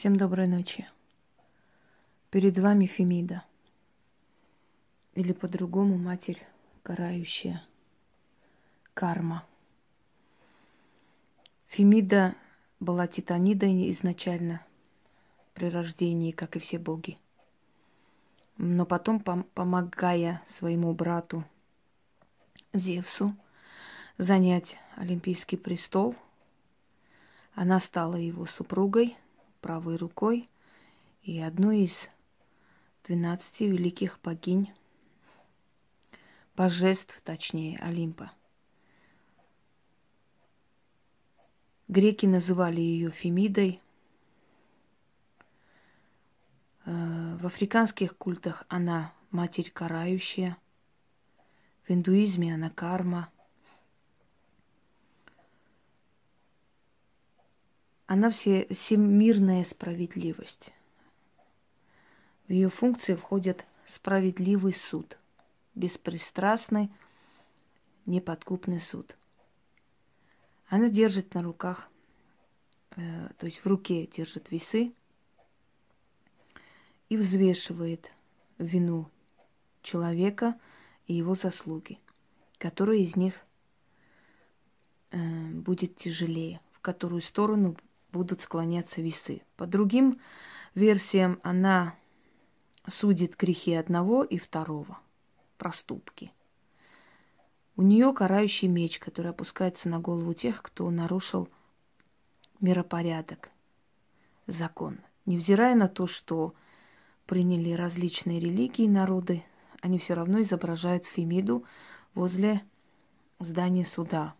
Всем доброй ночи. Перед вами Фемида. Или по-другому матерь карающая. Карма. Фемида была титанидой изначально при рождении, как и все боги. Но потом, пом- помогая своему брату Зевсу занять Олимпийский престол, она стала его супругой – правой рукой и одной из двенадцати великих богинь, божеств, точнее, Олимпа. Греки называли ее Фемидой. Э, в африканских культах она матерь карающая. В индуизме она карма – Она все, всемирная справедливость. В ее функции входит справедливый суд, беспристрастный, неподкупный суд. Она держит на руках, э, то есть в руке держит весы и взвешивает вину человека и его заслуги, которые из них э, будет тяжелее, в которую сторону будут склоняться весы. По другим версиям она судит грехи одного и второго, проступки. У нее карающий меч, который опускается на голову тех, кто нарушил миропорядок, закон. Невзирая на то, что приняли различные религии и народы, они все равно изображают Фемиду возле здания суда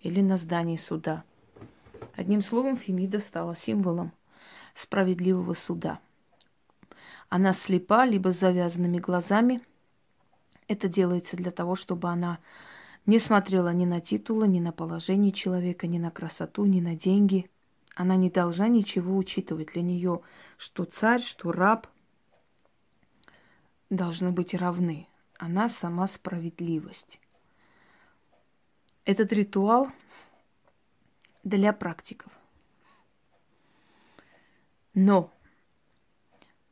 или на здании суда – Одним словом, Фемида стала символом справедливого суда. Она слепа, либо с завязанными глазами. Это делается для того, чтобы она не смотрела ни на титулы, ни на положение человека, ни на красоту, ни на деньги. Она не должна ничего учитывать. Для нее что царь, что раб должны быть равны. Она сама справедливость. Этот ритуал для практиков. Но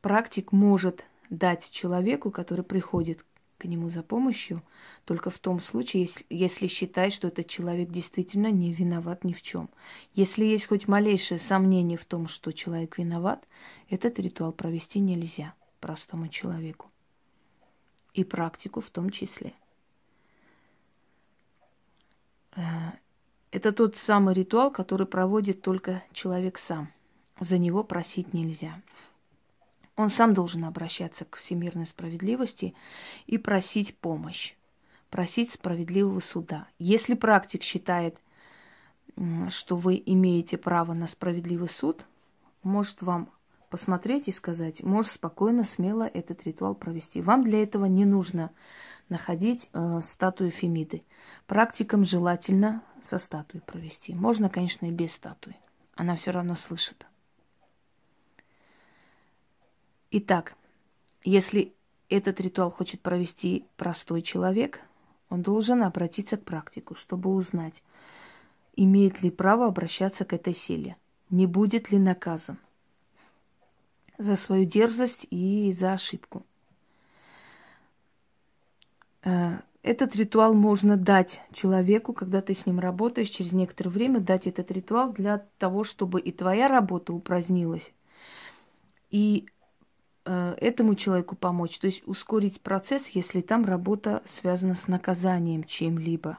практик может дать человеку, который приходит к нему за помощью, только в том случае, если, если считает, что этот человек действительно не виноват ни в чем. Если есть хоть малейшее сомнение в том, что человек виноват, этот ритуал провести нельзя простому человеку. И практику в том числе. Это тот самый ритуал, который проводит только человек сам. За него просить нельзя. Он сам должен обращаться к всемирной справедливости и просить помощь, просить справедливого суда. Если практик считает, что вы имеете право на справедливый суд, может вам посмотреть и сказать, может спокойно, смело этот ритуал провести. Вам для этого не нужно находить э, статую Фемиды. Практикам желательно со статуей провести. Можно, конечно, и без статуи. Она все равно слышит. Итак, если этот ритуал хочет провести простой человек, он должен обратиться к практику, чтобы узнать, имеет ли право обращаться к этой силе, не будет ли наказан за свою дерзость и за ошибку. Э, этот ритуал можно дать человеку, когда ты с ним работаешь, через некоторое время дать этот ритуал для того, чтобы и твоя работа упразднилась, и э, этому человеку помочь, то есть ускорить процесс, если там работа связана с наказанием чем-либо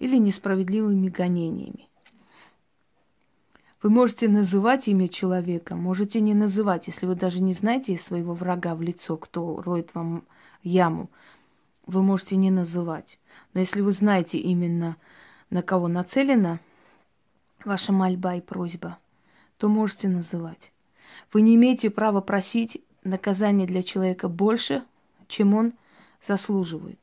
или несправедливыми гонениями. Вы можете называть имя человека, можете не называть, если вы даже не знаете своего врага в лицо, кто роет вам яму вы можете не называть. Но если вы знаете именно, на кого нацелена ваша мольба и просьба, то можете называть. Вы не имеете права просить наказание для человека больше, чем он заслуживает.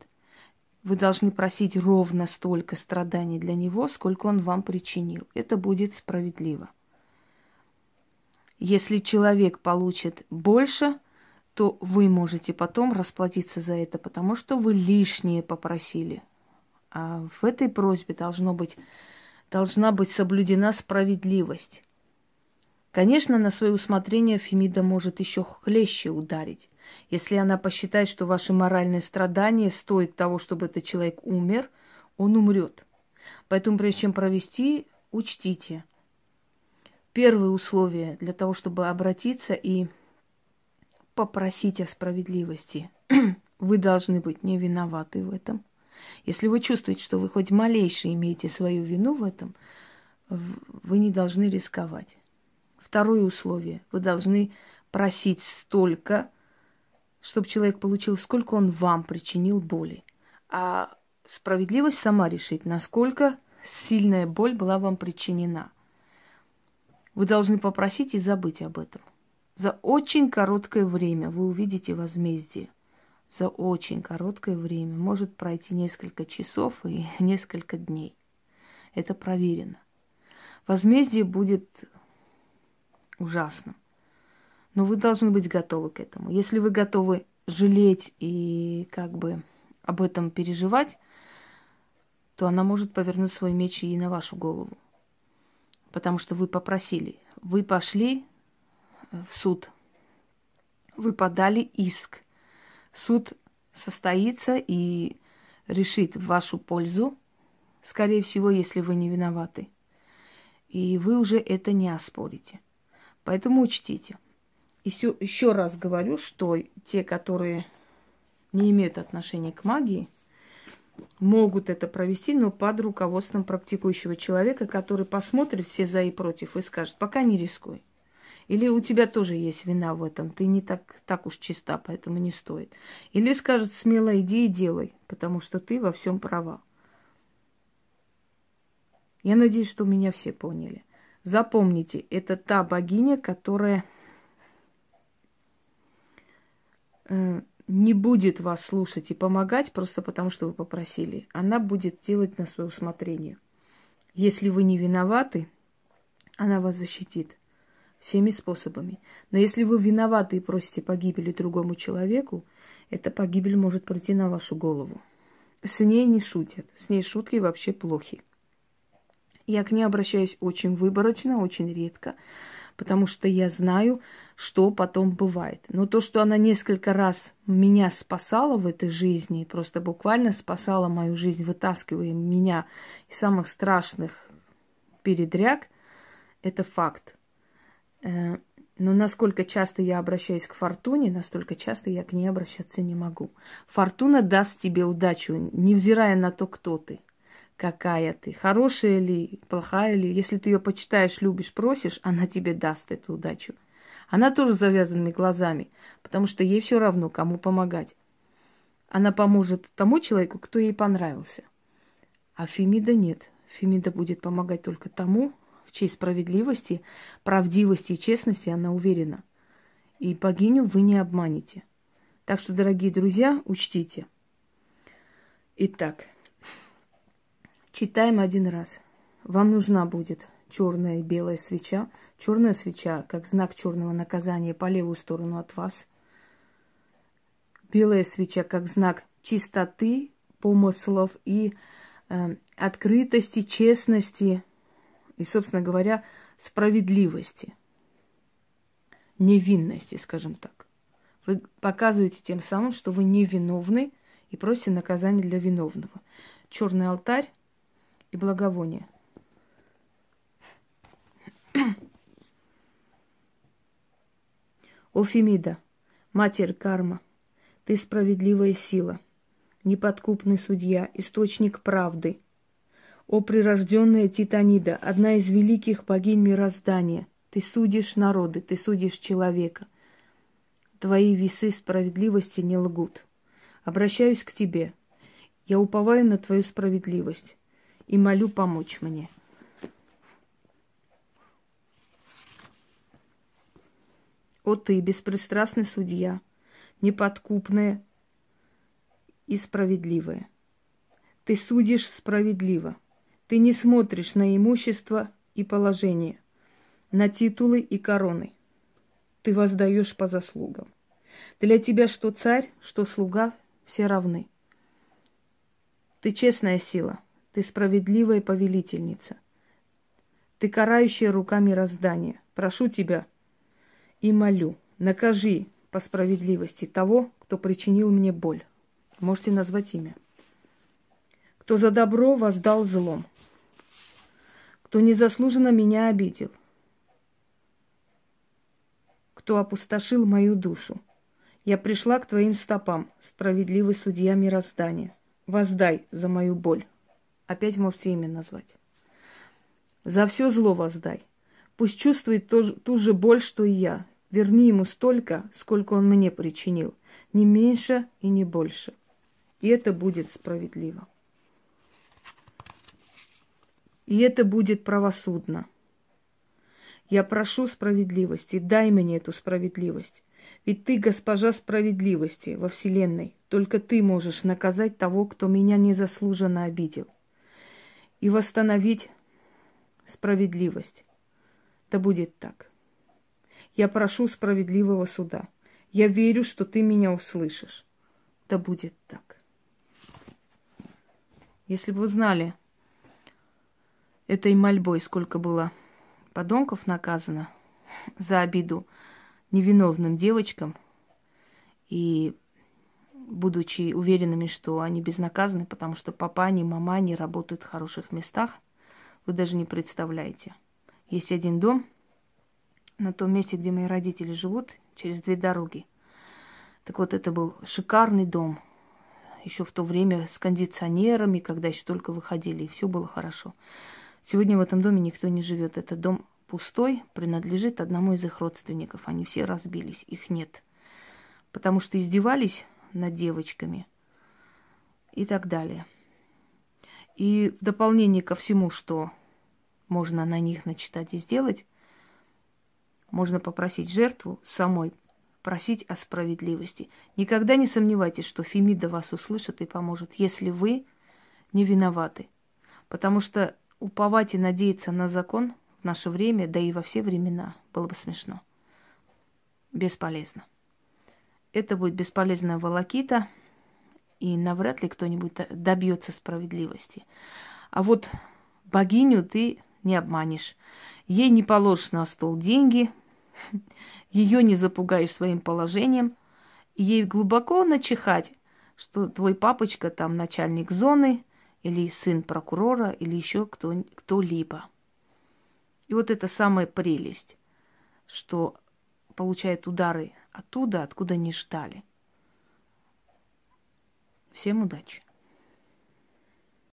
Вы должны просить ровно столько страданий для него, сколько он вам причинил. Это будет справедливо. Если человек получит больше, то вы можете потом расплатиться за это, потому что вы лишнее попросили. А в этой просьбе должно быть, должна быть соблюдена справедливость. Конечно, на свое усмотрение Фемида может еще хлеще ударить. Если она посчитает, что ваше моральное страдание стоит того, чтобы этот человек умер, он умрет. Поэтому, прежде чем провести, учтите. Первое условие для того, чтобы обратиться и попросить о справедливости. Вы должны быть не виноваты в этом. Если вы чувствуете, что вы хоть малейше имеете свою вину в этом, вы не должны рисковать. Второе условие. Вы должны просить столько, чтобы человек получил, сколько он вам причинил боли. А справедливость сама решит, насколько сильная боль была вам причинена. Вы должны попросить и забыть об этом. За очень короткое время вы увидите возмездие. За очень короткое время. Может пройти несколько часов и несколько дней. Это проверено. Возмездие будет ужасно. Но вы должны быть готовы к этому. Если вы готовы жалеть и как бы об этом переживать, то она может повернуть свой меч и на вашу голову. Потому что вы попросили. Вы пошли в суд. Вы подали иск. Суд состоится и решит в вашу пользу, скорее всего, если вы не виноваты. И вы уже это не оспорите. Поэтому учтите. Еще, еще раз говорю, что те, которые не имеют отношения к магии, могут это провести, но под руководством практикующего человека, который посмотрит все за и против и скажет, пока не рискуй. Или у тебя тоже есть вина в этом, ты не так, так уж чиста, поэтому не стоит. Или скажет, смело иди и делай, потому что ты во всем права. Я надеюсь, что меня все поняли. Запомните, это та богиня, которая э, не будет вас слушать и помогать просто потому, что вы попросили. Она будет делать на свое усмотрение. Если вы не виноваты, она вас защитит всеми способами. Но если вы виноваты и просите погибели другому человеку, эта погибель может прийти на вашу голову. С ней не шутят. С ней шутки вообще плохи. Я к ней обращаюсь очень выборочно, очень редко, потому что я знаю, что потом бывает. Но то, что она несколько раз меня спасала в этой жизни, просто буквально спасала мою жизнь, вытаскивая меня из самых страшных передряг, это факт. Э, но насколько часто я обращаюсь к фортуне, настолько часто я к ней обращаться не могу. Фортуна даст тебе удачу, невзирая на то, кто ты какая ты, хорошая ли, плохая ли. Если ты ее почитаешь, любишь, просишь, она тебе даст эту удачу. Она тоже с завязанными глазами, потому что ей все равно, кому помогать. Она поможет тому человеку, кто ей понравился. А Фемида нет. Фемида будет помогать только тому, чьей справедливости, правдивости и честности она уверена. И богиню вы не обманете. Так что, дорогие друзья, учтите. Итак, Читаем один раз. Вам нужна будет черная и белая свеча. Черная свеча, как знак черного наказания, по левую сторону от вас. Белая свеча, как знак чистоты, помыслов и э, открытости, честности и, собственно говоря, справедливости, невинности, скажем так. Вы показываете тем самым, что вы невиновны и просите наказания для виновного. Черный алтарь и благовония. О Фемида, Матерь Карма, ты справедливая сила, неподкупный судья, источник правды. О прирожденная Титанида, одна из великих богинь мироздания, ты судишь народы, ты судишь человека. Твои весы справедливости не лгут. Обращаюсь к тебе. Я уповаю на твою справедливость и молю помочь мне. О ты, беспристрастный судья, неподкупная и справедливая. Ты судишь справедливо. Ты не смотришь на имущество и положение, на титулы и короны. Ты воздаешь по заслугам. Для тебя что царь, что слуга, все равны. Ты честная сила, ты справедливая повелительница. Ты карающая рука мироздания. прошу тебя и молю, накажи по справедливости того, кто причинил мне боль. Можете назвать имя. Кто за добро воздал злом. Кто незаслуженно меня обидел. Кто опустошил мою душу. Я пришла к твоим стопам, справедливый судья мироздания. Воздай за мою боль. Опять можете имя назвать. За все зло воздай. Пусть чувствует ту, ту же боль, что и я. Верни ему столько, сколько он мне причинил. Не меньше и не больше. И это будет справедливо. И это будет правосудно. Я прошу справедливости, дай мне эту справедливость. Ведь ты госпожа справедливости во Вселенной. Только ты можешь наказать того, кто меня незаслуженно обидел. И восстановить справедливость. Да будет так. Я прошу справедливого суда. Я верю, что ты меня услышишь. Да будет так. Если бы вы знали этой мольбой, сколько было подонков наказано за обиду невиновным девочкам, и будучи уверенными, что они безнаказаны, потому что папа, ни мама не работают в хороших местах, вы даже не представляете. Есть один дом на том месте, где мои родители живут, через две дороги. Так вот, это был шикарный дом. Еще в то время с кондиционерами, когда еще только выходили, и все было хорошо. Сегодня в этом доме никто не живет. Этот дом пустой, принадлежит одному из их родственников. Они все разбились, их нет. Потому что издевались над девочками и так далее. И в дополнение ко всему, что можно на них начитать и сделать, можно попросить жертву самой просить о справедливости. Никогда не сомневайтесь, что Фемида вас услышит и поможет, если вы не виноваты. Потому что уповать и надеяться на закон в наше время, да и во все времена, было бы смешно. Бесполезно. Это будет бесполезная волокита, и навряд ли кто-нибудь добьется справедливости. А вот богиню ты не обманешь. Ей не положишь на стол деньги, ее не запугаешь своим положением, ей глубоко начихать, что твой папочка там начальник зоны, или сын прокурора, или еще кто, кто-либо. И вот это самая прелесть, что получает удары оттуда, откуда не ждали. Всем удачи!